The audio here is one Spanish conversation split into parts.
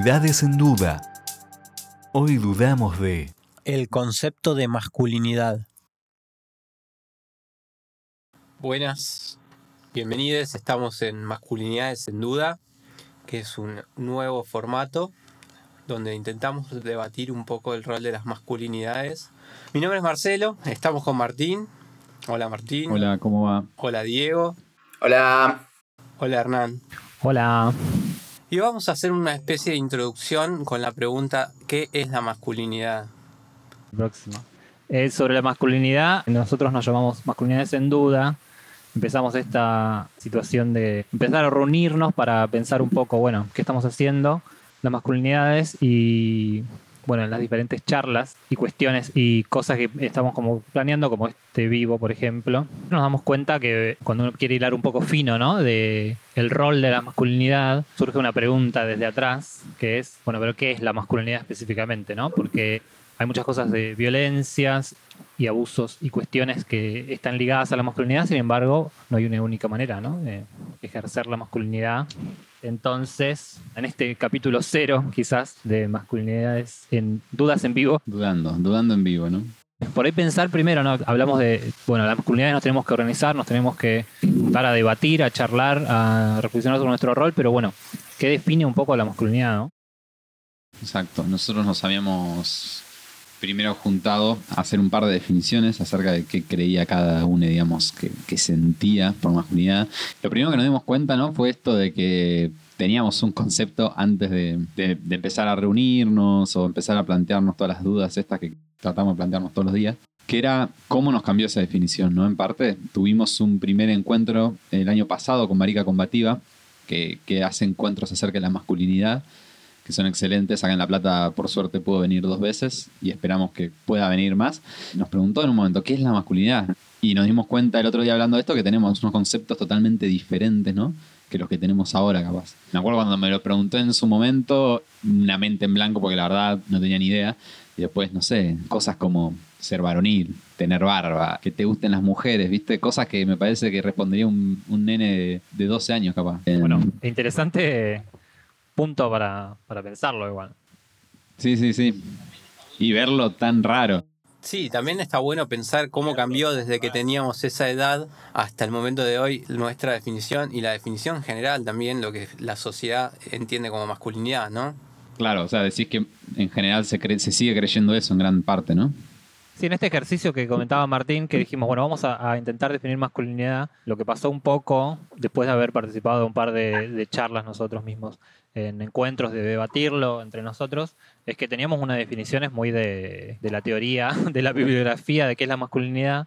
Masculinidades en duda. Hoy dudamos de... El concepto de masculinidad. Buenas, bienvenidos. Estamos en Masculinidades en Duda, que es un nuevo formato donde intentamos debatir un poco el rol de las masculinidades. Mi nombre es Marcelo, estamos con Martín. Hola Martín. Hola, ¿cómo va? Hola Diego. Hola. Hola Hernán. Hola. Y vamos a hacer una especie de introducción con la pregunta ¿qué es la masculinidad? Próximo. Eh, sobre la masculinidad, nosotros nos llamamos masculinidades en duda. Empezamos esta situación de empezar a reunirnos para pensar un poco, bueno, qué estamos haciendo, las masculinidades y bueno, en las diferentes charlas y cuestiones y cosas que estamos como planeando, como este vivo, por ejemplo, nos damos cuenta que cuando uno quiere hilar un poco fino, ¿no? De el rol de la masculinidad, surge una pregunta desde atrás, que es, bueno, pero ¿qué es la masculinidad específicamente, ¿no? Porque hay muchas cosas de violencias y abusos y cuestiones que están ligadas a la masculinidad, sin embargo, no hay una única manera, ¿no? De ejercer la masculinidad entonces, en este capítulo cero, quizás, de masculinidades en dudas en vivo. Dudando, dudando en vivo, ¿no? Por ahí pensar primero, ¿no? Hablamos de, bueno, las masculinidades nos tenemos que organizar, nos tenemos que juntar a debatir, a charlar, a reflexionar sobre nuestro rol, pero bueno, ¿qué define un poco la masculinidad, no? Exacto, nosotros nos habíamos primero juntado a hacer un par de definiciones acerca de qué creía cada uno, digamos, que, sentía por masculinidad. Lo primero que nos dimos cuenta, ¿no? Fue esto de que teníamos un concepto antes de, empezar a reunirnos o empezar a plantearnos todas las dudas estas que tratamos de plantearnos todos los días, que era cómo nos cambió esa definición, ¿no? En parte, tuvimos un primer encuentro el año pasado con Marica Combativa, que, que hace encuentros acerca de la masculinidad que son excelentes. Acá en La Plata, por suerte, pudo venir dos veces y esperamos que pueda venir más. Nos preguntó en un momento, ¿qué es la masculinidad? Y nos dimos cuenta el otro día hablando de esto que tenemos unos conceptos totalmente diferentes, ¿no? Que los que tenemos ahora, capaz. Me acuerdo cuando me lo preguntó en su momento, una mente en blanco, porque la verdad no tenía ni idea. Y después, no sé, cosas como ser varonil, tener barba, que te gusten las mujeres, ¿viste? Cosas que me parece que respondería un, un nene de, de 12 años, capaz. Bueno, interesante punto para, pensarlo igual. Sí, sí, sí. Y verlo tan raro. Sí, también está bueno pensar cómo cambió desde que teníamos esa edad hasta el momento de hoy nuestra definición y la definición general también, lo que la sociedad entiende como masculinidad, ¿no? Claro, o sea, decís que en general se, se sigue creyendo eso en gran parte, ¿no? Sí, en este ejercicio que comentaba Martín, que dijimos, bueno, vamos a, intentar definir masculinidad, lo que pasó un poco después de haber participado de un par de charlas nosotros mismos en encuentros de debatirlo entre nosotros, es que teníamos unas definiciones muy de, la teoría, de la bibliografía de qué es la masculinidad.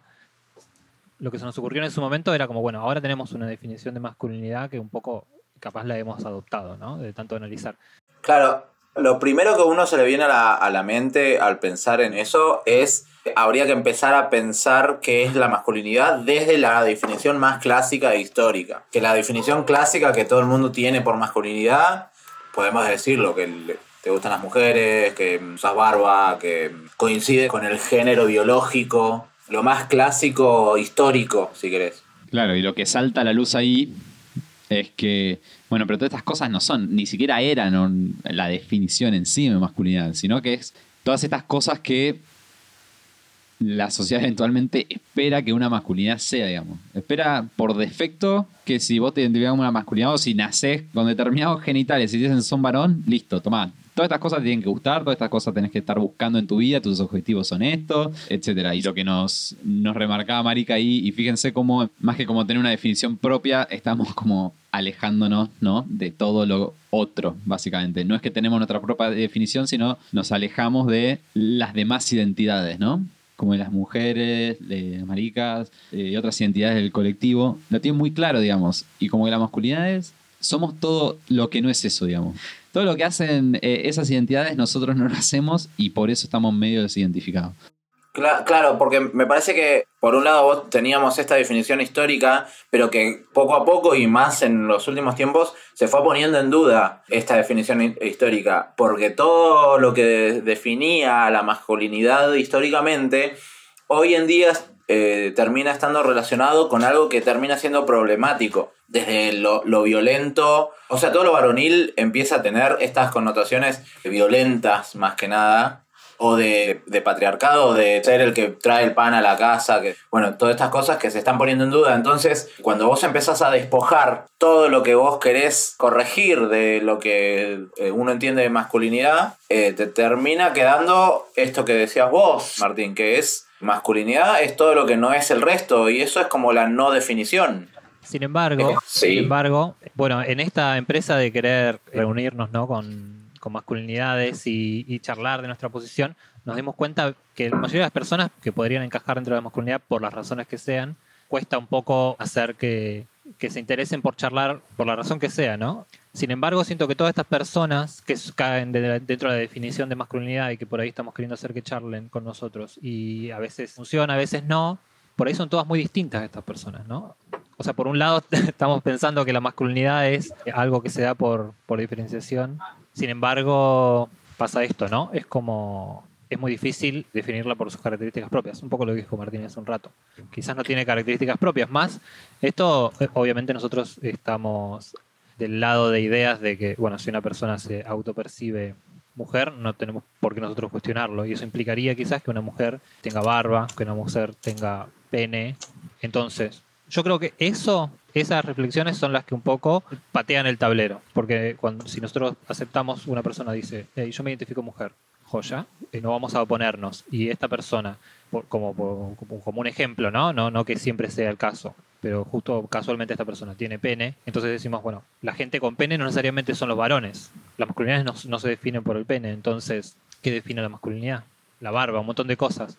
Lo que se nos ocurrió en ese momento era como, bueno, ahora tenemos una definición de masculinidad que un poco capaz la hemos adoptado, ¿no? De tanto analizar. Claro, lo primero que uno se le viene a la, a la mente al pensar en eso es habría que empezar a pensar qué es la masculinidad desde la definición más clásica e histórica. Que la definición clásica que todo el mundo tiene por masculinidad podemos decirlo, que te gustan las mujeres, que usas barba, que coincide con el género biológico, lo más clásico histórico, si querés. Claro, y lo que salta a la luz ahí es que, bueno, pero todas estas cosas no son, ni siquiera eran la definición en sí de masculinidad, sino que es todas estas cosas que la sociedad eventualmente espera que una masculinidad sea, digamos. Espera por defecto que si vos te identificas como una masculinidad o si nacés con determinados genitales y dicen son varón, listo, toma. Todas estas cosas te tienen que gustar, todas estas cosas tenés que estar buscando en tu vida, tus objetivos son estos, etc. Y lo que nos, nos remarcaba Marica ahí, y fíjense cómo, más que como tener una definición propia, estamos como alejándonos, ¿no? De todo lo otro, básicamente. No es que tenemos nuestra propia definición, sino nos alejamos de las demás identidades, ¿no? Como de las mujeres, de maricas eh, y otras identidades del colectivo, lo tienen muy claro, digamos. Y como que las masculinidades somos todo lo que no es eso, digamos. Todo lo que hacen eh, esas identidades nosotros no lo hacemos y por eso estamos medio desidentificados. Claro, porque me parece que por un lado vos teníamos esta definición histórica, pero que poco a poco y más en los últimos tiempos se fue poniendo en duda esta definición histórica, porque todo lo que definía la masculinidad históricamente, hoy en día eh, termina estando relacionado con algo que termina siendo problemático. Desde lo, lo violento, o sea, todo lo varonil empieza a tener estas connotaciones violentas más que nada, o de, de patriarcado, de ser el que trae el pan a la casa, que, bueno, todas estas cosas que se están poniendo en duda. Entonces, cuando vos empezás a despojar todo lo que vos querés corregir de lo que eh, uno entiende de masculinidad, eh, te termina quedando esto que decías vos, Martín, que es masculinidad es todo lo que no es el resto y eso es como la no definición. Sin embargo, Eh, sí. sin embargo, bueno, en esta empresa de querer reunirnos ¿no? con, con masculinidades y, y charlar de nuestra posición, nos dimos cuenta que la mayoría de las personas que podrían encajar dentro de la masculinidad, por las razones que sean, cuesta un poco hacer que, que se interesen por charlar por la razón que sea, ¿no? Sin embargo, siento que todas estas personas que caen de la- dentro de la definición de masculinidad y que por ahí estamos queriendo hacer que charlen con nosotros y a veces funciona, a veces no, por ahí son todas muy distintas estas personas, ¿no? O sea, por un lado estamos pensando que la masculinidad es algo que se da por, por diferenciación. Sin embargo, pasa esto, ¿no? Es como... Es muy difícil definirla por sus características propias. Un poco lo que dijo Martín hace un rato. Quizás no tiene características propias. Más, esto, eh, obviamente nosotros estamos del lado de ideas de que, bueno, si una persona se autopercibe mujer, no tenemos por qué nosotros cuestionarlo. Y eso implicaría quizás que una mujer tenga barba, que una mujer tenga pene. Entonces, yo creo que eso, esas reflexiones son las que un poco patean el tablero. Porque cuando, si nosotros aceptamos, una persona dice, "Hey, yo me identifico mujer, joya, eh, no vamos a oponernos. Y esta persona, como un ejemplo, ¿no? ¿no? No que siempre sea el caso, pero justo casualmente esta persona tiene pene, entonces decimos, bueno, la gente con pene no necesariamente son los varones. Las masculinidades no, no se definen por el pene, entonces, ¿qué define la masculinidad? La barba, un montón de cosas.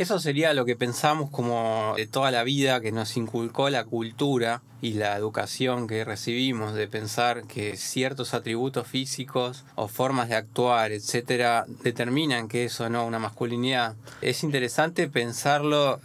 Eso sería lo que pensamos como de toda la vida que nos inculcó la cultura y la educación que recibimos de pensar que ciertos atributos físicos o formas de actuar, etcétera, determinan que es o no una masculinidad. Es interesante pensarlo,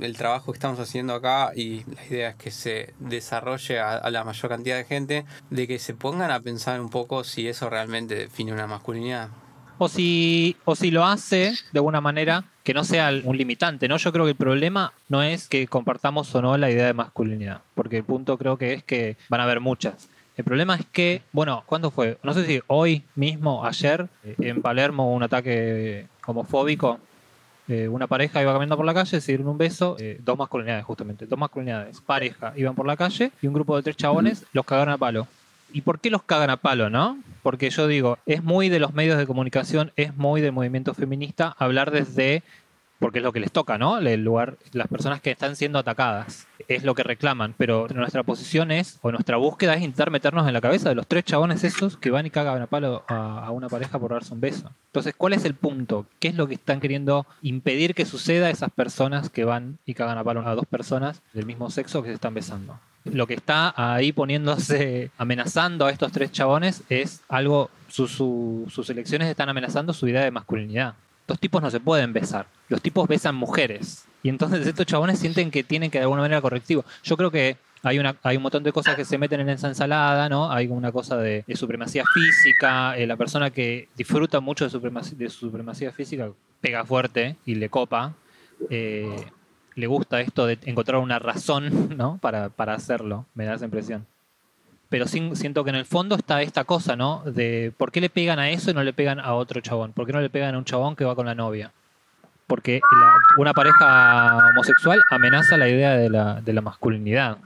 el trabajo que estamos haciendo acá y la idea es que se desarrolle a, a la mayor cantidad de gente, de que se pongan a pensar un poco si eso realmente define una masculinidad. O si, o si lo hace de alguna manera que no sea un limitante, ¿no? Yo creo que el problema no es que compartamos o no la idea de masculinidad, porque el punto creo que es que van a haber muchas. El problema es que, bueno, ¿cuándo fue? No sé si hoy mismo, ayer, eh, en Palermo, un ataque homofóbico. Eh, una pareja iba caminando por la calle, se dieron un beso, eh, dos masculinidades justamente, dos masculinidades, pareja, iban por la calle y un grupo de tres chabones los cagaron a palo. ¿Y por qué los cagan a palo, no? Porque yo digo, es muy de los medios de comunicación, es muy del movimiento feminista hablar desde, porque es lo que les toca, ¿no? El lugar, las personas que están siendo atacadas, es lo que reclaman, pero nuestra posición es, o nuestra búsqueda es intentar meternos en la cabeza de los tres chabones esos que van y cagan a palo a, a una pareja por darse un beso. Entonces, ¿cuál es el punto? ¿Qué es lo que están queriendo impedir que suceda a esas personas que van y cagan a palo a dos personas del mismo sexo que se están besando? Lo que está ahí poniéndose, amenazando a estos tres chabones es algo, su- su- sus elecciones están amenazando su idea de masculinidad. Estos tipos no se pueden besar, los tipos besan mujeres. Y entonces estos chabones sienten que tienen que de alguna manera correctivo. Yo creo que hay, una, hay un montón de cosas que se meten en esa ensalada, ¿no? Hay una cosa de, supremacía física, eh, la persona que disfruta mucho de, supremacía, supremacía física pega fuerte y le copa. Eh, le gusta esto de encontrar una razón ¿no? para, para hacerlo, me da esa impresión. Pero sin- siento que en el fondo está esta cosa, ¿no? De por qué le pegan a eso y no le pegan a otro chabón. ¿Por qué no le pegan a un chabón que va con la novia? Porque una pareja homosexual amenaza la idea de la, de la masculinidad.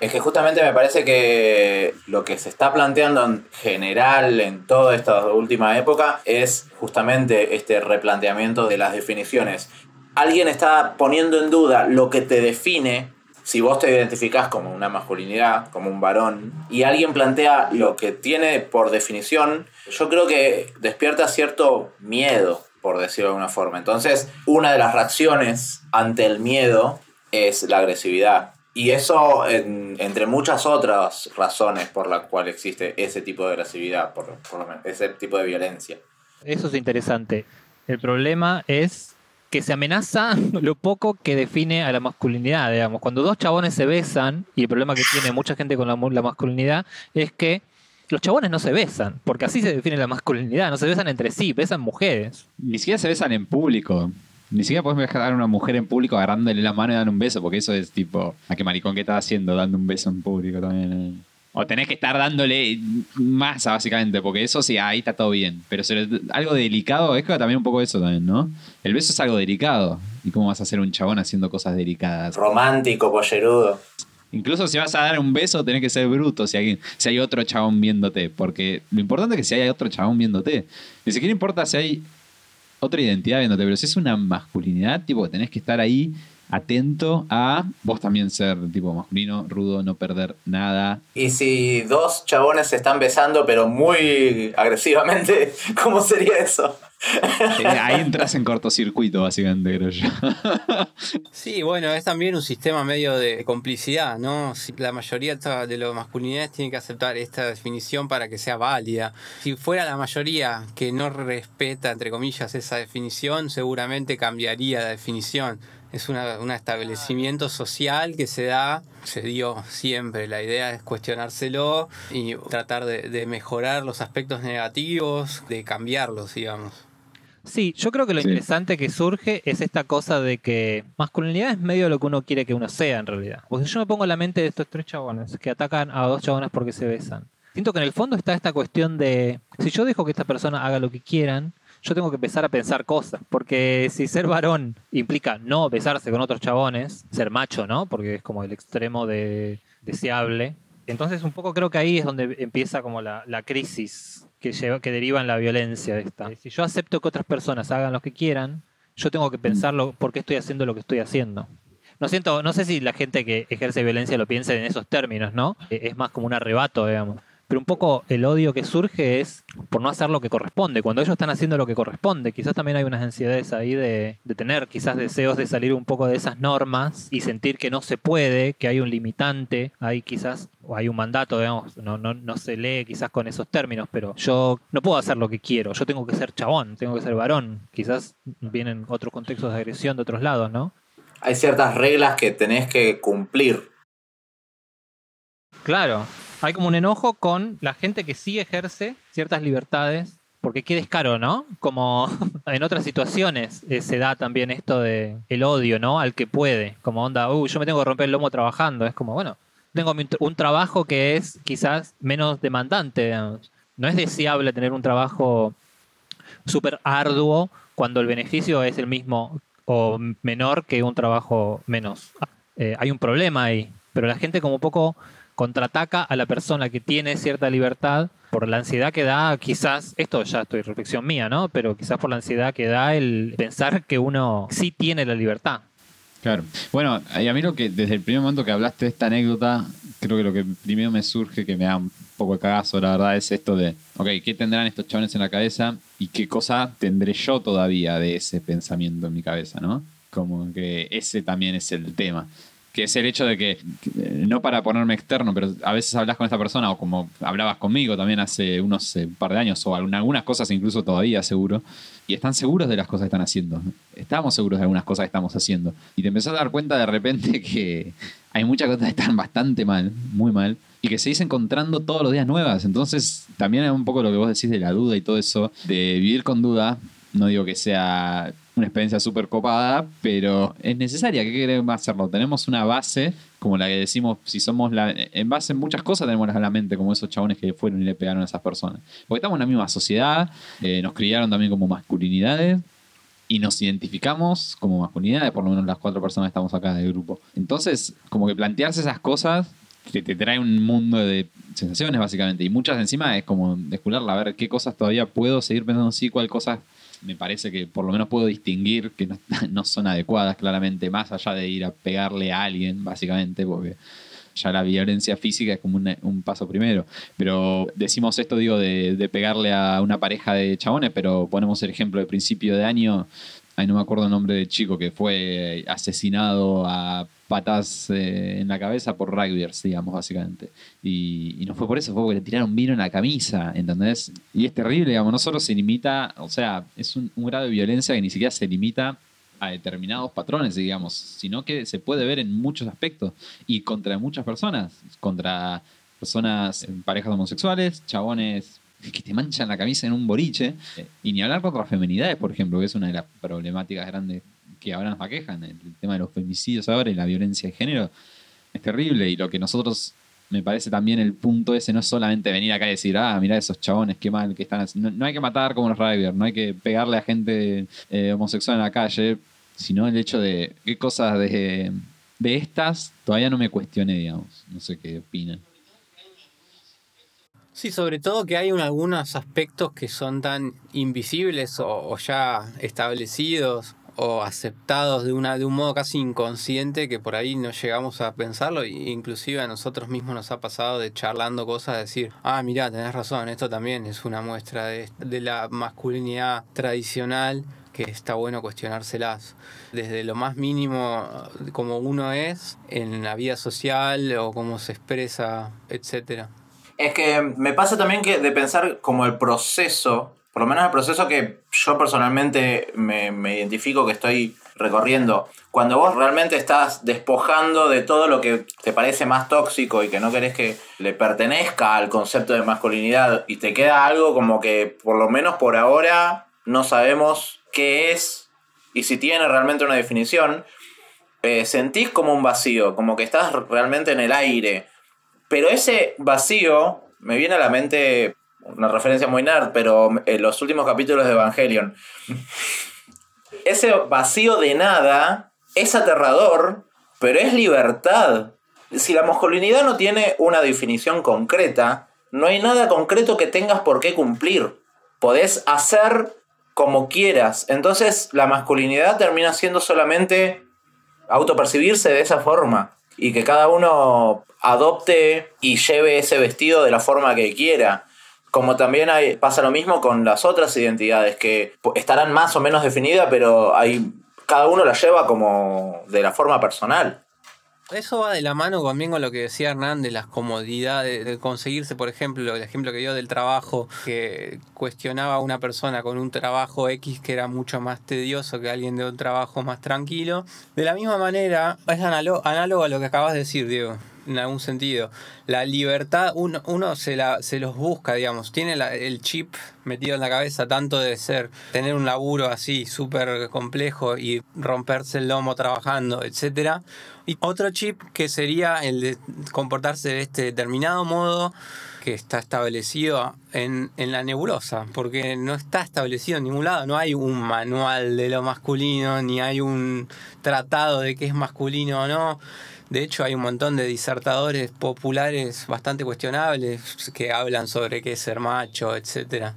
Es que justamente me parece que lo que se está planteando en general en toda esta última época es justamente este replanteamiento de las definiciones. Alguien está poniendo en duda lo que te define si vos te identificás como una masculinidad, como un varón, y alguien plantea lo que tiene por definición, yo creo que despierta cierto miedo, por decirlo de alguna forma. Entonces, una de las reacciones ante el miedo es la agresividad. Y eso, en- entre muchas otras razones por las cuales existe ese tipo de agresividad, por, por ese tipo de violencia. Eso es interesante. El problema es que se amenaza lo poco que define a la masculinidad, digamos. Cuando dos chabones se besan, y el problema que tiene mucha gente con la, la masculinidad es que los chabones no se besan, porque así se define la masculinidad, no se besan entre sí, besan mujeres. Ni siquiera se besan en público. Ni siquiera podés dejar a una mujer en público agarrándole la mano y dando un beso, porque eso es tipo, ¿a qué maricón que estás haciendo dando un beso en público también? O tenés que estar dándole masa, básicamente, porque eso sí, ahí está todo bien. Pero algo delicado, es que también un poco eso también, ¿no? El beso es algo delicado. ¿Y cómo vas a hacer un chabón haciendo cosas delicadas? Romántico, pollerudo. Incluso si vas a dar un beso, tenés que ser bruto si hay, si hay otro chabón viéndote. Porque lo importante es que si hay otro chabón viéndote. Ni siquiera importa si hay otra identidad viéndote, pero si es una masculinidad, tipo, que tenés que estar ahí atento a vos también ser tipo masculino, rudo, no perder nada. Y si dos chabones se están besando, pero muy agresivamente, ¿cómo sería eso? Eh, Ahí entras en cortocircuito, básicamente, creo yo. Sí, bueno, es también un sistema medio de complicidad, ¿no? La mayoría de las masculinidades tienen que aceptar esta definición para que sea válida. Si fuera la mayoría que no respeta, entre comillas, esa definición, seguramente cambiaría la definición. Es una- un establecimiento social que se da, se dio siempre. La idea es cuestionárselo y tratar de mejorar los aspectos negativos, de cambiarlos, digamos. Sí, yo creo que lo Sí. interesante que surge es esta cosa de que masculinidad es medio lo que uno quiere que uno sea en realidad. Porque yo me pongo en la mente de estos tres chabones que atacan a dos chabones porque se besan. Siento que en el fondo está esta cuestión de, si yo dejo que esta persona haga lo que quieran, yo tengo que empezar a pensar cosas. Porque si ser varón implica no besarse con otros chabones, ser macho, ¿no? Porque es como el extremo de deseable. Entonces un poco creo que ahí es donde empieza como la, la crisis que, lleva, que deriva la violencia esta. Si yo acepto que otras personas hagan lo que quieran, yo tengo que pensarlo por qué estoy haciendo lo que estoy haciendo. No siento, no sé si la gente que ejerce violencia lo piensa en esos términos, ¿no? Eh, Es más como un arrebato, digamos. Pero un poco el odio que surge es por no hacer lo que corresponde. Cuando ellos están haciendo lo que corresponde, quizás también hay unas ansiedades ahí de, de tener quizás deseos de salir un poco de esas normas y sentir que no se puede, que hay un limitante, hay quizás, o hay un mandato, digamos, no, no, no se lee quizás con esos términos, pero yo no puedo hacer lo que quiero, yo tengo que ser chabón, tengo que ser varón. Quizás vienen otros contextos de agresión de otros lados, ¿no? Hay ciertas reglas que tenés que cumplir. Claro, hay como un enojo con la gente que sí ejerce ciertas libertades, porque qué descaro, ¿no? Como en otras situaciones eh, se da también esto de el odio, ¿no? Al que puede, como onda, uh, yo me tengo que romper el lomo trabajando, es como, bueno, tengo un trabajo que es quizás menos demandante, digamos. No es deseable tener un trabajo súper arduo cuando el beneficio es el mismo o menor que un trabajo menos. Eh, hay un problema ahí, pero la gente como un poco contraataca a la persona que tiene cierta libertad por la ansiedad que da, quizás, esto ya estoy reflexión mía, ¿no? Pero quizás por la ansiedad que da el pensar que uno sí tiene la libertad. Claro. Bueno, y a mí lo que desde el primer momento que hablaste de esta anécdota, creo que lo que primero me surge, que me da un poco de cagazo, la verdad, es esto de, ok, ¿qué tendrán estos chavales en la cabeza y qué cosa tendré yo todavía de ese pensamiento en mi cabeza, ¿no? Como que ese también es el tema. Que es el hecho de que, eh, no para ponerme externo, pero a veces hablas con esta persona o como hablabas conmigo también hace unos eh, par de años o algunas cosas incluso todavía seguro, y están seguros de las cosas que están haciendo. Estamos seguros de algunas cosas que estamos haciendo. Y te empezás a dar cuenta de repente que hay muchas cosas que están bastante mal, muy mal, y que seguís encontrando todos los días nuevas. Entonces, también es un poco lo que vos decís de la duda y todo eso, de vivir con duda. No digo que sea una experiencia súper copada, pero es necesaria. ¿Qué queremos hacerlo? Tenemos una base, como la que decimos, si somos la. En base en muchas cosas tenemos la mente, como esos chabones que fueron y le pegaron a esas personas. Porque estamos en la misma sociedad, eh, nos criaron también como masculinidades y nos identificamos como masculinidades, por lo menos las cuatro personas que estamos acá del grupo. Entonces, como que plantearse esas cosas te, te trae un mundo de sensaciones, básicamente. Y muchas encima es como descubrirla, a ver qué cosas todavía puedo seguir pensando así, cuál cosas me parece que por lo menos puedo distinguir que no, son adecuadas, claramente, más allá de ir a pegarle a alguien, básicamente, porque ya la violencia física es como un, paso primero. Pero decimos esto, digo, de, de pegarle a una pareja de chabones, pero ponemos el ejemplo de principio de año. Ahí no me acuerdo el nombre del chico que fue asesinado a patas eh, en la cabeza por rugbyers, digamos, básicamente. Y, y no fue por eso, fue porque le tiraron vino en la camisa, ¿entendés? Y es terrible, digamos, no solo se limita, o sea, es un, un grado de violencia que ni siquiera se limita a determinados patrones, digamos, sino que se puede ver en muchos aspectos y contra muchas personas, contra personas, en parejas homosexuales, chabones que te manchan la camisa en un boliche, eh, y ni hablar contra feminidades, por ejemplo, que es una de las problemáticas grandes que ahora nos aquejan, el tema de los femicidios ahora y la violencia de género, es terrible. Y lo que nosotros, me parece también el punto ese, no es solamente venir acá y decir, ah, mirá esos chabones, qué mal que están haciendo. No, hay que matar como los River, no hay que pegarle a gente eh, homosexual en la calle, sino el hecho de qué cosas de, de estas todavía no me cuestioné, digamos. No sé qué opinan. Sí, sobre todo que hay un- algunos aspectos que son tan invisibles o ya establecidos o aceptados de, una, de un modo casi inconsciente que por ahí no llegamos a pensarlo e inclusive a nosotros mismos nos ha pasado de charlando cosas, decir, ah, mirá, tenés razón, esto también es una muestra de, de la masculinidad tradicional que está bueno cuestionárselas. Desde lo más mínimo como uno es en la vida social o cómo se expresa, etcétera. Es que me pasa también que de pensar como el proceso, por lo menos el proceso que yo personalmente me, me identifico que estoy recorriendo, cuando vos realmente estás despojando de todo lo que te parece más tóxico y que no querés que le pertenezca al concepto de masculinidad y te queda algo como que por lo menos por ahora no sabemos qué es y si tiene realmente una definición, eh, sentís como un vacío, como que estás realmente en el aire. Pero ese vacío me viene a la mente una referencia muy nerd, pero en los últimos capítulos de Evangelion. Ese vacío de nada es aterrador, pero es libertad. Si la masculinidad no tiene una definición concreta, no hay nada concreto que tengas por qué cumplir. Podés hacer como quieras. Entonces la masculinidad termina siendo solamente autopercibirse de esa forma y que cada uno adopte y lleve ese vestido de la forma que quiera. Como también pasa lo mismo con las otras identidades que estarán más o menos definidas, pero hay, cada uno la lleva como de la forma personal. Eso va de la mano también con lo que decía Hernán de las comodidades, de conseguirse, por ejemplo, el ejemplo que dio del trabajo, que cuestionaba a una persona con un trabajo X que era mucho más tedioso que alguien de un trabajo más tranquilo. De la misma manera, es análogo a lo que acabas de decir, Diego, en algún sentido. La libertad, uno, uno se, la, se los busca, digamos, tiene el chip metido en la cabeza tanto de ser, tener un laburo así súper complejo y romperse el lomo trabajando, etcétera. Y otro chip que sería el de comportarse de este determinado modo que está establecido en, en la nebulosa, porque no está establecido en ningún lado, no hay un manual de lo masculino, ni hay un tratado de qué es masculino o no. De hecho, hay un montón de disertadores populares bastante cuestionables que hablan sobre qué es ser macho, etcétera.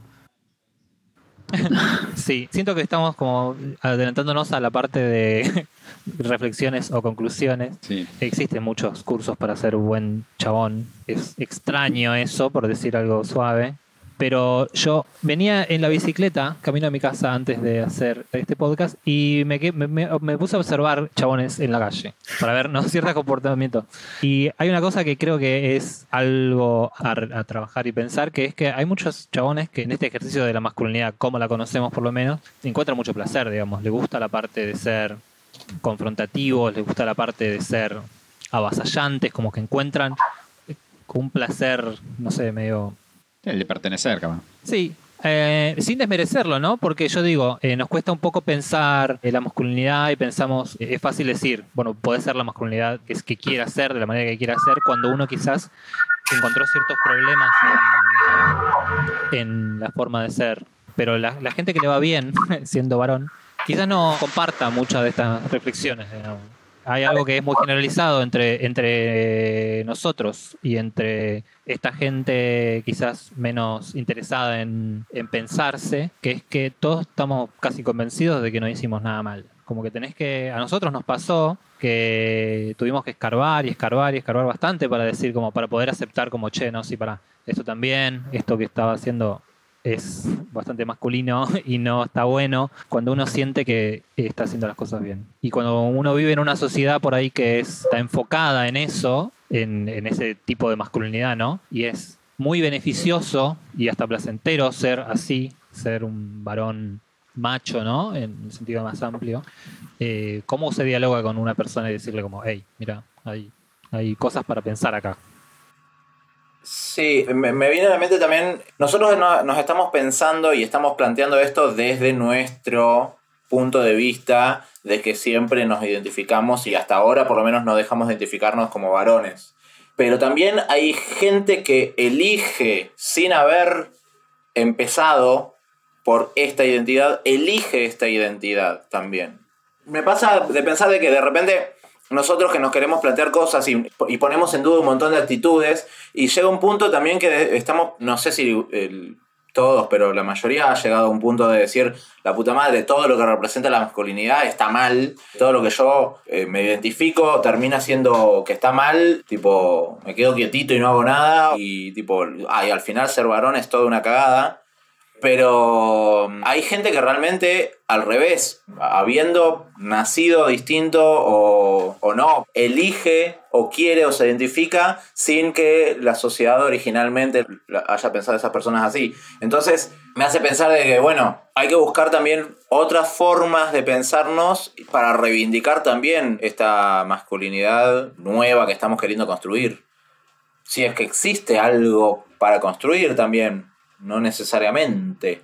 Sí, siento que estamos como adelantándonos a la parte de reflexiones o conclusiones. Sí. Existen muchos cursos para ser un buen chabón. Es extraño eso, por decir algo suave. Pero yo venía en la bicicleta, camino a mi casa antes de hacer este podcast, y me, me- me- puse a observar chabones en la calle para ver ¿no? cierto comportamiento. Y hay una cosa que creo que es algo a, a trabajar y pensar, que es que hay muchos chabones que en este ejercicio de la masculinidad, como la conocemos por lo menos, encuentran mucho placer, digamos. Le gusta la parte de ser confrontativos, les gusta la parte de ser avasallantes, como que encuentran un placer, no sé, medio... El de pertenecer, capaz. Sí, eh, sin desmerecerlo, ¿no? Porque yo digo, eh, nos cuesta un poco pensar en la masculinidad y pensamos, eh, es fácil decir, bueno, puede ser la masculinidad que es que quiera ser, de la manera que quiera ser, cuando uno quizás encontró ciertos problemas en, la forma de ser. Pero la, la gente que le va bien, siendo varón, quizás no comparta muchas de estas reflexiones. digamos. Hay algo que es muy generalizado entre, entre nosotros y entre esta gente quizás menos interesada en, en pensarse, que es que todos estamos casi convencidos de que no hicimos nada mal. Como que tenés que, a nosotros nos pasó que tuvimos que escarbar y escarbar y escarbar bastante para decir, como para poder aceptar como, che, no, para, esto también, esto que estaba haciendo es bastante masculino y no está bueno cuando uno siente que está haciendo las cosas bien. Y cuando uno vive en una sociedad por ahí que está enfocada en eso, en, ese tipo de masculinidad, ¿no? Y es muy beneficioso y hasta placentero ser así, ser un varón macho, ¿no? En el sentido más amplio. Eh, ¿Cómo se dialoga con una persona y decirle como, hey, mira, hay, hay cosas para pensar acá? Sí, me, viene a la mente también, nosotros no- nos estamos pensando y estamos planteando esto desde nuestro punto de vista de que siempre nos identificamos y hasta ahora por lo menos no dejamos de identificarnos como varones. Pero también hay gente que elige sin haber empezado por esta identidad, elige esta identidad también. Me pasa de pensar de que de repente nosotros que nos queremos plantear cosas y, y ponemos en duda un montón de actitudes y llega un punto también que estamos, no sé si el, todos, pero la mayoría ha llegado a un punto de decir, la puta madre, todo lo que representa la masculinidad está mal, todo lo que yo eh, me identifico termina siendo que está mal, tipo, me quedo quietito y no hago nada, y tipo, ay, al final ser varón es toda una cagada. Pero mm, hay gente que realmente al revés, habiendo nacido distinto o, o, no, elige o quiere o se identifica sin que la sociedad originalmente haya pensado a esas personas así. Entonces me hace pensar de que, bueno, hay que buscar también otras formas de pensarnos para reivindicar también esta masculinidad nueva que estamos queriendo construir. Si es que existe algo para construir también no necesariamente.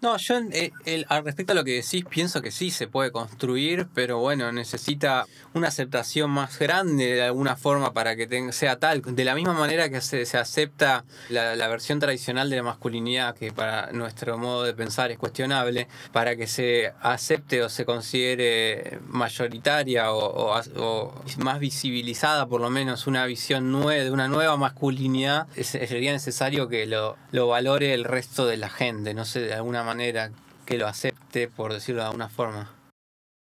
No, yo eh, al respecto a lo que decís, pienso que sí se puede construir, pero bueno, necesita una aceptación más grande de alguna forma para que sea tal. De la misma manera que se, se acepta la, la, versión tradicional de la masculinidad, que para nuestro modo de pensar es cuestionable, para que se acepte o se considere mayoritaria o, o, o más visibilizada, por lo menos, una visión nueva, de una nueva masculinidad, sería necesario que lo, lo valore el resto de la gente, no sé, de alguna manera que lo acepte, por decirlo de alguna forma.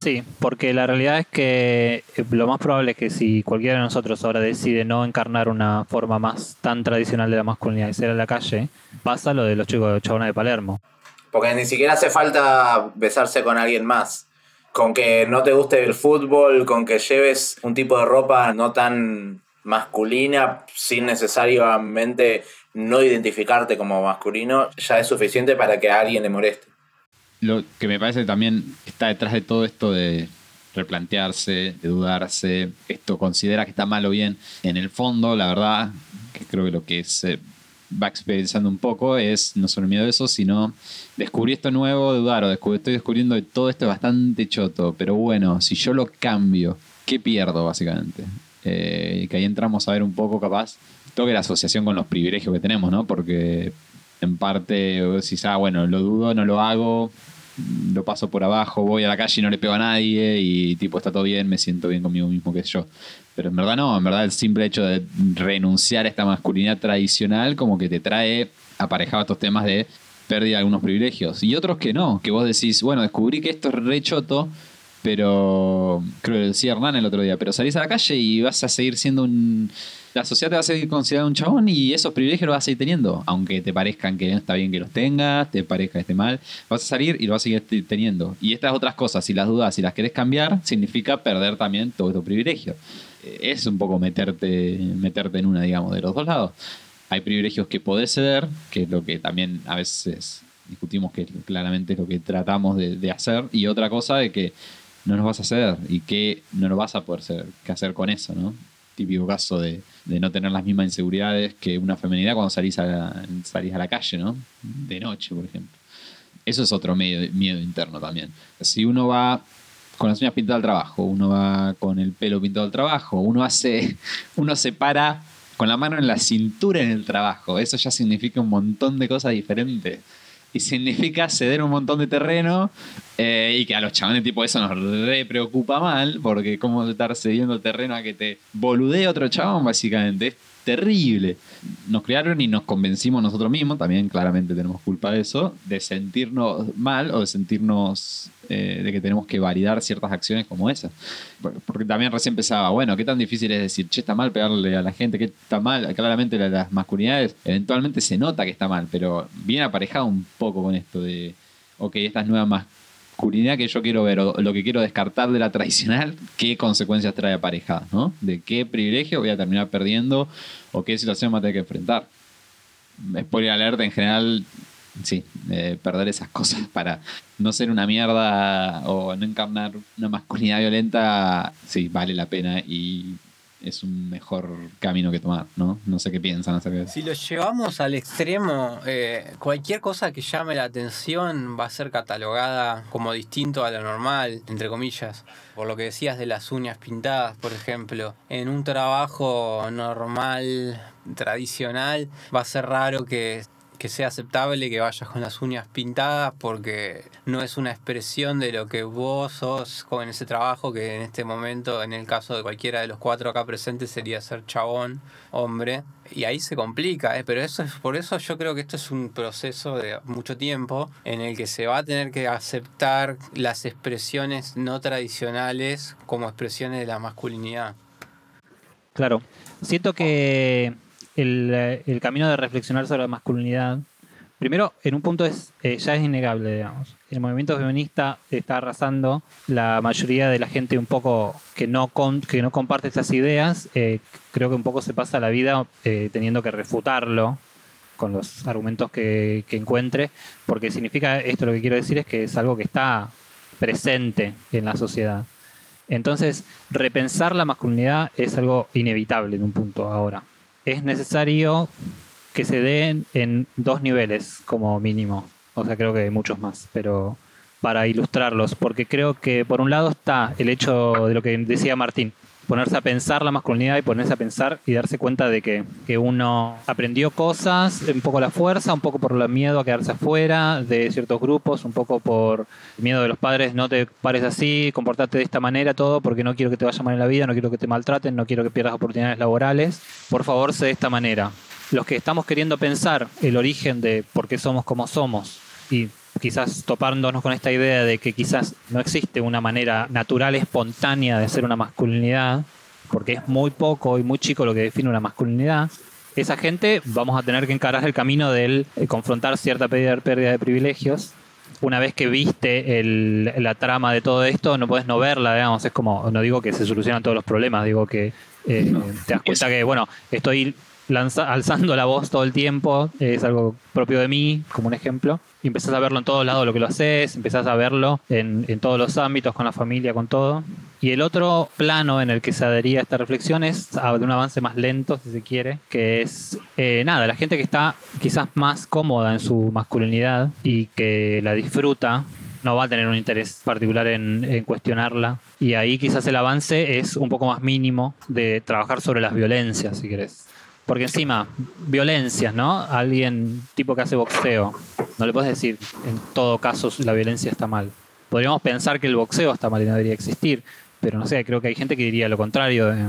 Sí, porque la realidad es que lo más probable es que si cualquiera de nosotros ahora decide no encarnar una forma más tan tradicional de la masculinidad y ser en la calle, pasa lo de los chicos de Chabona de Palermo. Porque ni siquiera hace falta besarse con alguien más. Con que no te guste el fútbol, con que lleves un tipo de ropa no tan masculina, sin necesariamente no identificarte como masculino ya es suficiente para que a alguien le moleste. Lo que me parece también está detrás de todo esto de replantearse, de dudarse, esto considera que está mal o bien. En el fondo, la verdad, que creo que lo que se va experienciando un poco es no solo miedo de eso, sino descubrí esto nuevo, dudar o descubrí, estoy descubriendo que todo esto es bastante choto, pero bueno, si yo lo cambio, ¿qué pierdo básicamente? Eh, que ahí entramos a ver un poco capaz toque la asociación con los privilegios que tenemos, ¿no? Porque en parte si ah, bueno, lo dudo, no lo hago, lo paso por abajo, voy a la calle y no le pego a nadie y tipo está todo bien, me siento bien conmigo mismo que yo. Pero en verdad no, en verdad el simple hecho de renunciar a esta masculinidad tradicional como que te trae aparejado estos temas de pérdida de algunos privilegios. Y otros que no, que vos decís, bueno, descubrí que esto es re choto, pero creo que decía Hernán el otro día, pero salís a la calle y vas a seguir siendo un la sociedad te va a seguir considerando un chabón y esos privilegios los vas a seguir teniendo. Aunque te parezcan que está bien que los tengas, te parezca que esté mal, vas a salir y lo vas a seguir teniendo. Y estas otras cosas, si las dudas, si las querés cambiar, significa perder también todos estos privilegios. Eh, es un poco meterte, meterte en una, digamos, de los dos lados. Hay privilegios que podés ceder, que es lo que también a veces discutimos que claramente es lo que tratamos de, de hacer, y otra cosa de que no nos vas a ceder y que no lo vas a poder hacer, qué hacer con eso, ¿no? típico caso de, no tener las mismas inseguridades que una feminidad cuando salís a, la, salís a la calle, ¿no? De noche, por ejemplo. Eso es otro medio, miedo interno también. Si uno va con las uñas pintadas al trabajo, uno va con el pelo pintado al trabajo, uno hace, uno se para con la mano en la cintura en el trabajo. Eso ya significa un montón de cosas diferentes y significa ceder un montón de terreno eh, y que a los chavales tipo eso nos re preocupa mal porque cómo estar cediendo terreno a que te boludee otro chabón básicamente terrible. Nos crearon y nos convencimos nosotros mismos, también claramente tenemos culpa de eso, de sentirnos mal o de sentirnos eh, de que tenemos que validar ciertas acciones como esas. Porque también recién empezaba, bueno, ¿qué tan difícil es decir, che, está mal pegarle a la gente, qué está mal? Claramente las masculinidades, eventualmente se nota que está mal, pero viene aparejado un poco con esto de, ok, estas nuevas masculinidad que yo quiero ver o lo que quiero descartar de la tradicional, qué consecuencias trae aparejadas, ¿no? De qué privilegio voy a terminar perdiendo o qué situación me voy a tener que enfrentar. Spoiler alert, en general, sí, eh, perder esas cosas para no ser una mierda o no encarnar una masculinidad violenta, sí, vale la pena y es un mejor camino que tomar, ¿no? No sé qué piensan acerca de eso. Si lo llevamos al extremo, eh, cualquier cosa que llame la atención va a ser catalogada como distinto a lo normal, entre comillas. Por lo que decías de las uñas pintadas, por ejemplo. En un trabajo normal, tradicional, va a ser raro que que sea aceptable que vayas con las uñas pintadas porque no es una expresión de lo que vos sos con ese trabajo que en este momento, en el caso de cualquiera de los cuatro acá presentes, sería ser chabón, hombre. Y ahí se complica, ¿eh? pero eso es por eso yo creo que esto es un proceso de mucho tiempo en el que se va a tener que aceptar las expresiones no tradicionales como expresiones de la masculinidad. Claro, siento que el, eh, el camino de reflexionar sobre la masculinidad, primero, en un punto es eh, ya es innegable, digamos. El movimiento feminista está arrasando la mayoría de la gente un poco que no, con, que no comparte estas ideas, eh, creo que un poco se pasa la vida eh, teniendo que refutarlo con los argumentos que, que encuentre, porque significa, esto lo que quiero decir es que es algo que está presente en la sociedad. Entonces, repensar la masculinidad es algo inevitable en un punto ahora. Es necesario que se den en dos niveles como mínimo. O sea, creo que hay muchos más, pero para ilustrarlos, porque creo que por un lado está el hecho de lo que decía Martín, ponerse a pensar la masculinidad y ponerse a pensar y darse cuenta de que, que uno aprendió cosas, un poco la fuerza, un poco por el miedo a quedarse afuera de ciertos grupos, un poco por el miedo de los padres, no te pares así, comportate de esta manera, todo, porque no quiero que te vaya mal en la vida, no quiero que te maltraten, no quiero que pierdas oportunidades laborales, por favor, sé de esta manera. Los que estamos queriendo pensar el origen de por qué somos como somos y quizás topándonos con esta idea de que quizás no existe una manera natural, espontánea de ser una masculinidad, porque es muy poco y muy chico lo que define una masculinidad, esa gente vamos a tener que encarar el camino del eh, confrontar cierta pérdida, de privilegios. Una vez que viste el- la trama de todo esto, no puedes no verla, digamos, es como, no digo que se solucionan todos los problemas, digo que eh, te das cuenta que, bueno, estoy alzando la voz todo el tiempo, es algo propio de mí, como un ejemplo, y empezás a verlo en todos lados lo que lo haces, empezás a verlo en, en todos los ámbitos, con la familia, con todo. Y el otro plano en el que se adhería esta reflexión es de un avance más lento, si se quiere, que es, eh, nada, la gente que está quizás más cómoda en su masculinidad y que la disfruta, no va a tener un interés particular en, en cuestionarla. Y ahí quizás el avance es un poco más mínimo de trabajar sobre las violencias, si querés. Porque encima, violencias, ¿no? Alguien tipo que hace boxeo, no le puedes decir en todo caso la violencia está mal. Podríamos pensar que el boxeo está mal y no debería existir, pero no sé, creo que hay gente que diría lo contrario. eh,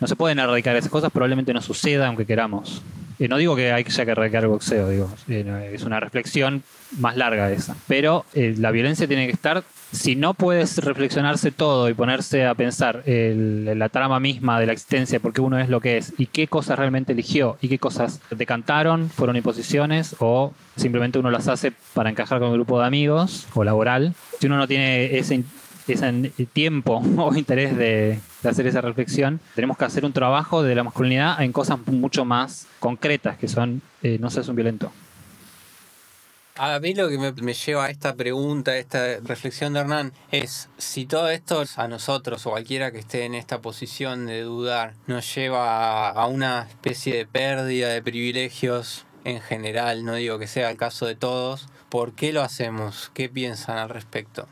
no se pueden erradicar esas cosas, probablemente no suceda aunque queramos. Eh, no digo que hay que erradicar el boxeo, digo, eh, es una reflexión más larga esa. Pero eh, la violencia tiene que estar, si no puedes reflexionarse todo y ponerse a pensar el- la trama misma de la existencia, porque uno es lo que es, y qué cosas realmente eligió, y qué cosas decantaron, fueron imposiciones, o simplemente uno las hace para encajar con el grupo de amigos, o laboral. Si uno no tiene ese, ese tiempo o interés de, hacer esa reflexión, tenemos que hacer un trabajo de la masculinidad en cosas mucho más concretas, que son eh, no seas un violento. A mí lo que me, lleva a esta pregunta, a esta reflexión de Hernán, es si todo esto a nosotros o cualquiera que esté en esta posición de dudar nos lleva a una especie de pérdida de privilegios en general, no digo que sea el caso de todos, ¿por qué lo hacemos? ¿Qué piensan al respecto?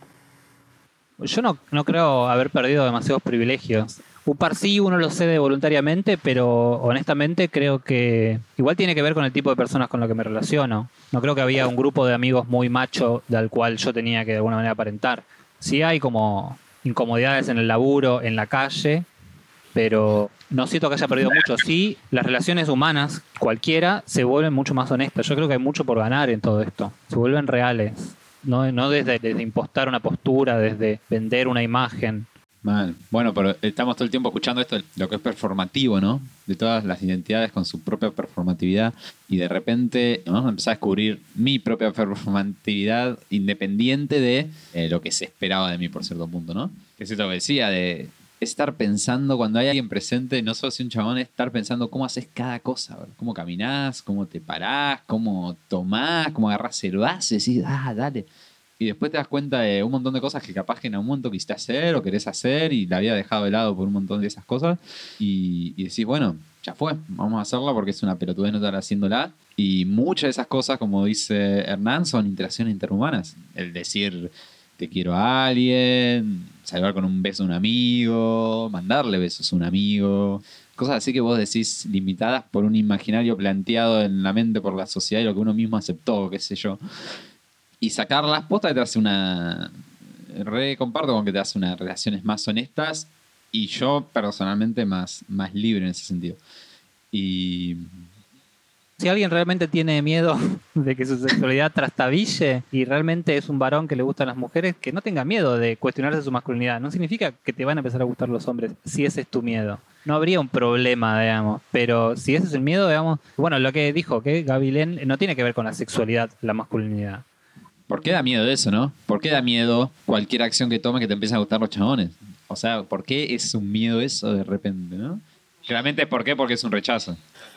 Yo no, no creo haber perdido demasiados privilegios. Un par sí, uno lo cede voluntariamente, pero honestamente creo que igual tiene que ver con el tipo de personas con las que me relaciono. No creo que había un grupo de amigos muy macho del cual yo tenía que de alguna manera aparentar. Sí hay como incomodidades en el laburo, en la calle, pero no siento que haya perdido mucho. Sí, las relaciones humanas, cualquiera, se vuelven mucho más honestas. Yo creo que hay mucho por ganar en todo esto. Se vuelven reales. No, no desde, desde impostar una postura, desde vender una imagen. Mal. Bueno, pero estamos todo el tiempo escuchando esto, lo que es performativo, ¿no? De todas las identidades con su propia performatividad. Y de repente a empezar a descubrir mi propia performatividad independiente de eh, lo que se esperaba de mí por cierto punto, ¿no? Que es esto que decía, de estar pensando cuando hay alguien presente, no solo si un chabón, es estar pensando cómo haces cada cosa, cómo caminás, cómo te parás, cómo tomás, cómo agarrás y decís, ah, dale. y después te das cuenta de un montón de cosas que capaz que en algún momento quisiste hacer o querés hacer y la había dejado de lado por un montón de esas cosas. Y, y decís, bueno, ya fue, vamos a hacerla porque es una pelotudez no estar haciéndola. Y muchas de esas cosas, como dice Hernán, son interacciones interhumanas. El decir, te quiero a alguien, salvar con un beso a un amigo, mandarle besos a un amigo. Cosas así que vos decís limitadas por un imaginario planteado en la mente por la sociedad y lo que uno mismo aceptó, qué sé yo. Y sacarlas, posta te hace una. Re comparto con que te hace unas relaciones más honestas y yo personalmente más, más libre en ese sentido. Y Si alguien realmente tiene miedo de que su sexualidad trastabille y realmente es un varón que le gustan las mujeres, que no tenga miedo de cuestionarse su masculinidad. No significa que te van a empezar a gustar los hombres, si ese es tu miedo. No habría un problema, digamos. Pero si ese es el miedo, digamos. Bueno, lo que dijo, que Gavilén no tiene que ver con la sexualidad, la masculinidad. ¿por qué da miedo eso, no? ¿Por qué da miedo cualquier acción que tome que te empiecen a gustar los chabones? O sea, ¿por qué es un miedo eso de repente, no? Claramente, ¿por qué? Porque es un rechazo.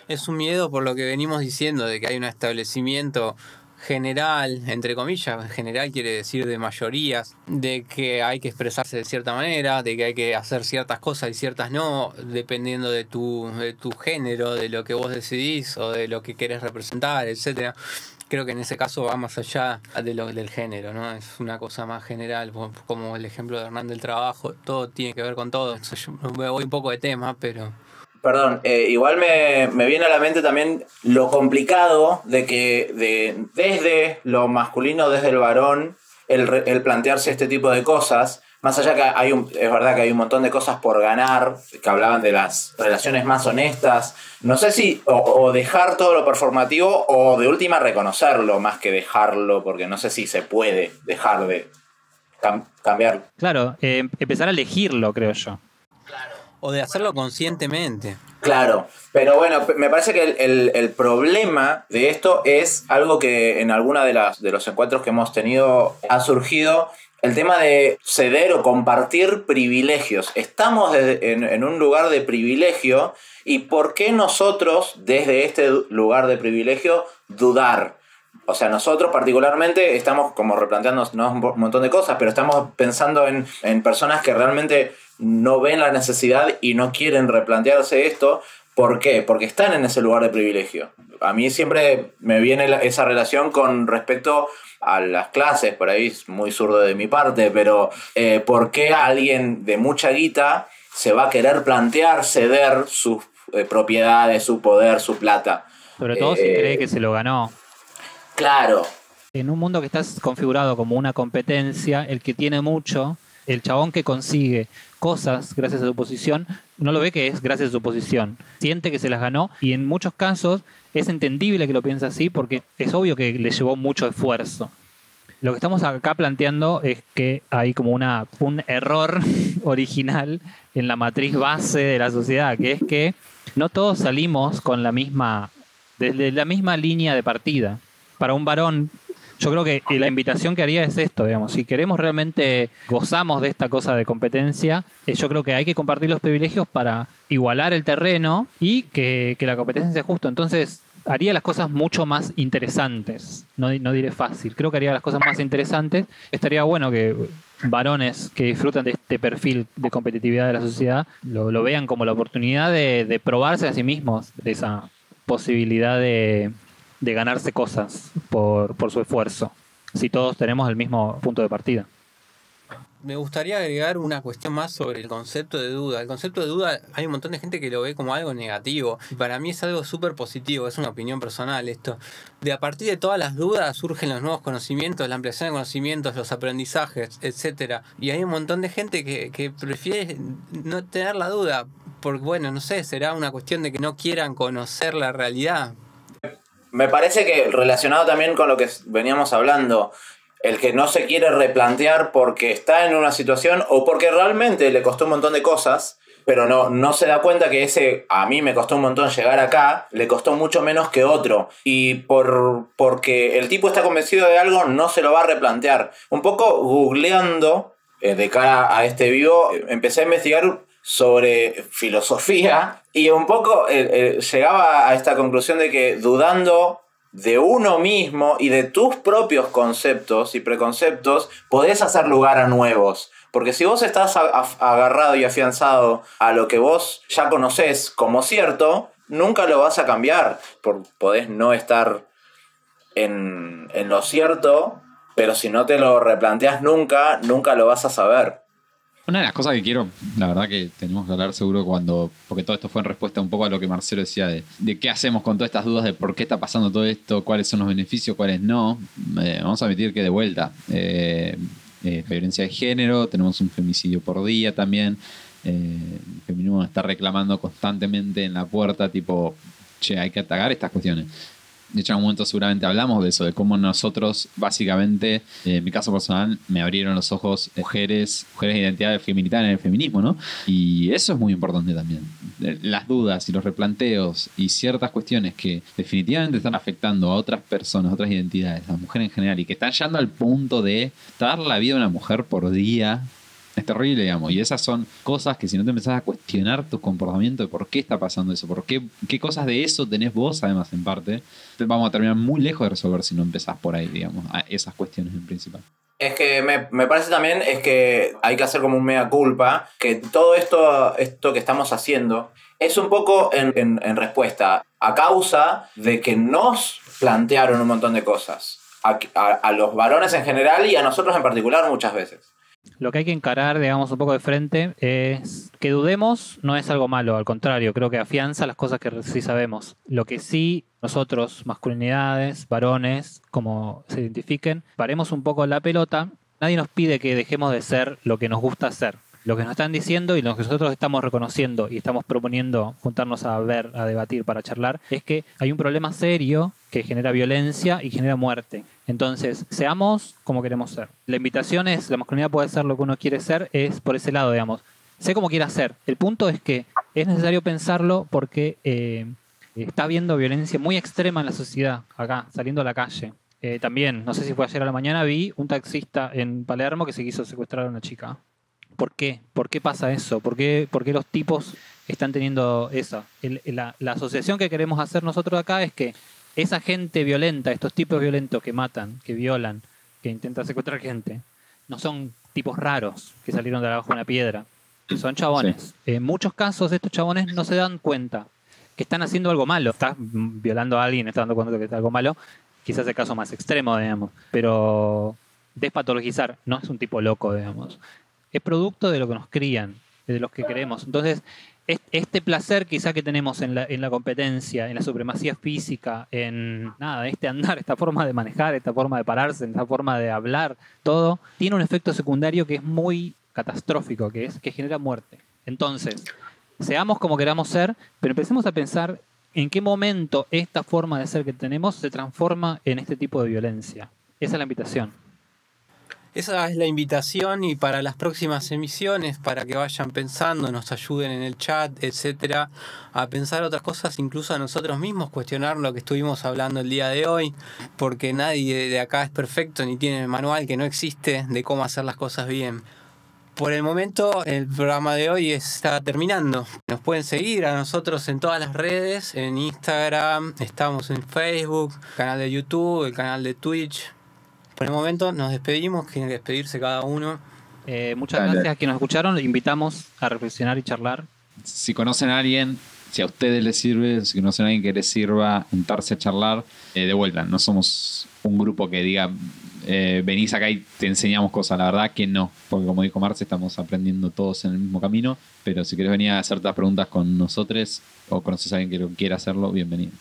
Es un miedo por lo que venimos diciendo, de que hay un establecimiento general, entre comillas, general quiere decir de mayorías, de que hay que expresarse de cierta manera, de que hay que hacer ciertas cosas y ciertas no, dependiendo de tu, de tu género, de lo que vos decidís o de lo que querés representar, etcétera. Creo que en ese caso va más allá de lo, del género, ¿no? Es una cosa más general, como el ejemplo de Hernán del trabajo, todo tiene que ver con todo. Me voy un poco de tema, pero Perdón, eh, igual me, me viene a la mente también lo complicado de que de, desde lo masculino, desde el varón, el, el plantearse este tipo de cosas, más allá que hay un, es verdad que hay un montón de cosas por ganar, que hablaban de las relaciones más honestas, no sé si o, dejar todo lo performativo o de última reconocerlo más que dejarlo, porque no sé si se puede dejar de cam- cambiar. Claro, eh, empezar a elegirlo, creo yo. O de hacerlo conscientemente. Claro, pero bueno, me parece que el, el- problema de esto es algo que en alguna de las de los encuentros que hemos tenido ha surgido el tema de ceder o compartir privilegios. Estamos en, en un lugar de privilegio y ¿por qué nosotros desde este lugar de privilegio dudar? O sea, nosotros particularmente estamos como replanteándonos un mo- montón de cosas, pero estamos pensando en, en personas que realmente no ven la necesidad y no quieren replantearse esto. ¿Por qué? Porque están en ese lugar de privilegio. A mí siempre me viene la- esa relación con respecto a las clases, por ahí es muy zurdo de mi parte, pero eh, ¿por qué alguien de mucha guita se va a querer plantear ceder sus eh, propiedades, su poder, su plata? Sobre todo si Eh, cree que se lo ganó. Claro, En un mundo que está configurado como una competencia, el que tiene mucho, el chabón que consigue cosas gracias a su posición, no lo ve que es gracias a su posición. Siente que se las ganó y en muchos casos es entendible que lo piense así porque es obvio que le llevó mucho esfuerzo. Lo que estamos acá planteando es que hay como una, un error original en la matriz base de la sociedad, que es que no todos salimos con la misma, desde la misma línea de partida. Para un varón, yo creo que la invitación que haría es esto, digamos, si queremos realmente gozamos de esta cosa de competencia, eh, yo creo que hay que compartir los privilegios para igualar el terreno y que, que la competencia sea justo. Entonces, haría las cosas mucho más interesantes. No, no diré fácil, creo que haría las cosas más interesantes. Estaría bueno que varones que disfrutan de este perfil de competitividad de la sociedad lo, lo vean como la oportunidad de, de probarse a sí mismos, de esa posibilidad de, de ganarse cosas por, por su esfuerzo. Si todos tenemos el mismo punto de partida. Me gustaría agregar una cuestión más sobre el concepto de duda. El concepto de duda hay un montón de gente que lo ve como algo negativo. Para mí es algo súper positivo, es una opinión personal esto. De a partir de todas las dudas surgen los nuevos conocimientos, la ampliación de conocimientos, los aprendizajes, etcétera. Y hay un montón de gente que, que prefiere no tener la duda. Porque bueno, no sé, será una cuestión de que no quieran conocer la realidad. Me parece que relacionado también con lo que veníamos hablando, el que no se quiere replantear porque está en una situación o porque realmente le costó un montón de cosas, pero no, no se da cuenta que ese, a mí me costó un montón llegar acá, le costó mucho menos que otro. Y por, porque el tipo está convencido de algo, no se lo va a replantear. Un poco googleando eh, de cara a este vivo, empecé a investigar sobre filosofía y un poco eh, eh, llegaba a esta conclusión de que dudando de uno mismo y de tus propios conceptos y preconceptos, podés hacer lugar a nuevos. Porque si vos estás agarrado y afianzado a lo que vos ya conocés como cierto, nunca lo vas a cambiar. podés no estar en, en lo cierto, pero si no te lo replanteas nunca, nunca lo vas a saber. Una de las cosas que quiero, la verdad que tenemos que hablar seguro cuando, porque todo esto fue en respuesta un poco a lo que Marcelo decía de, de qué hacemos con todas estas dudas de por qué está pasando todo esto, cuáles son los beneficios, cuáles no. Eh, vamos a admitir que de vuelta, eh, eh, violencia de género, tenemos un femicidio por día también. el feminismo está reclamando constantemente en la puerta, tipo, che, hay que atacar estas cuestiones de hecho en un momento seguramente hablamos de eso, de cómo nosotros básicamente, en mi caso personal, me abrieron los ojos mujeres, mujeres de identidad feminita en el feminismo, ¿no? Y eso es muy importante también. Las dudas y los replanteos y ciertas cuestiones que definitivamente están afectando a otras personas, otras identidades, a mujeres en general, y que están llegando al punto de dar la vida a una mujer por día es terrible, digamos. Y esas son cosas que si no te empezás a cuestionar tu comportamiento de por qué está pasando eso, por qué, qué cosas de eso tenés vos, además, en parte, vamos a terminar muy lejos de resolver si no empezás por ahí, digamos, a esas cuestiones en principal. Es que me, parece también es que hay que hacer como un mea culpa, que todo esto, esto que estamos haciendo es un poco en, respuesta a causa de que nos plantearon un montón de cosas. a los varones en general y a nosotros en particular muchas veces. Lo que hay que encarar, digamos, un poco de frente es que dudemos no es algo malo, al contrario, creo que afianza las cosas que sí sabemos. Lo que sí nosotros, masculinidades, varones, como se identifiquen, paremos un poco la pelota. Nadie nos pide que dejemos de ser lo que nos gusta ser. Lo que nos están diciendo y lo que nosotros estamos reconociendo y estamos proponiendo juntarnos a ver, a debatir, para charlar, es que hay un problema serio que genera violencia y genera muerte. Entonces, seamos como queremos ser. La invitación es, la masculinidad puede ser lo que uno quiere ser, es por ese lado, digamos. Sé cómo quiera ser. El punto es que es necesario pensarlo porque eh, está habiendo violencia muy extrema en la sociedad, acá, saliendo a la calle. Eh, también, no sé si fue ayer a la mañana, vi un taxista en Palermo que se quiso secuestrar a una chica. ¿Por qué? ¿Por qué pasa eso? ¿Por qué, por qué los tipos están teniendo eso? la, la, asociación que queremos hacer nosotros acá es que esa gente violenta, estos tipos violentos que matan, que violan, que intentan secuestrar gente, no son tipos raros que salieron de abajo de una piedra. Son chabones. En muchos casos estos chabones no se dan cuenta que están haciendo algo malo. Estás violando a alguien, estás dando cuenta que es algo malo. Quizás el caso más extremo, digamos. Pero despatologizar no es un tipo loco, digamos es producto de lo que nos crían, de los que queremos. Entonces, este placer quizá que tenemos en la, en la competencia, en la supremacía física, en nada, este andar, esta forma de manejar, esta forma de pararse, esta forma de hablar, todo, tiene un efecto secundario que es muy catastrófico, que es que genera muerte. Entonces, seamos como queramos ser, pero empecemos a pensar en qué momento esta forma de ser que tenemos se transforma en este tipo de violencia. Esa es la invitación. Esa es la invitación y para las próximas emisiones, para que vayan pensando, nos ayuden en el chat, etcétera, a pensar otras cosas, incluso a nosotros mismos, cuestionar lo que estuvimos hablando el día de hoy, porque nadie de acá es perfecto ni tiene el manual que no existe de cómo hacer las cosas bien. Por el momento, el programa de hoy está terminando. Nos pueden seguir a nosotros en todas las redes, en Instagram, estamos en Facebook, canal de YouTube, el canal de Twitch por el momento nos despedimos, tiene que despedirse cada uno. Eh, muchas gracias a quienes nos escucharon. invitamos a reflexionar y charlar. Si conocen a alguien, si a ustedes les sirve, si conocen a alguien que les sirva juntarse a charlar, eh, de vuelta. No somos un grupo que diga, eh, venís acá y te enseñamos cosas. La verdad que no, porque como dijo Marce, estamos aprendiendo todos en el mismo camino. Pero si quieres venir a hacer ciertas preguntas con nosotros o conoces a alguien que quiera hacerlo, bienvenido.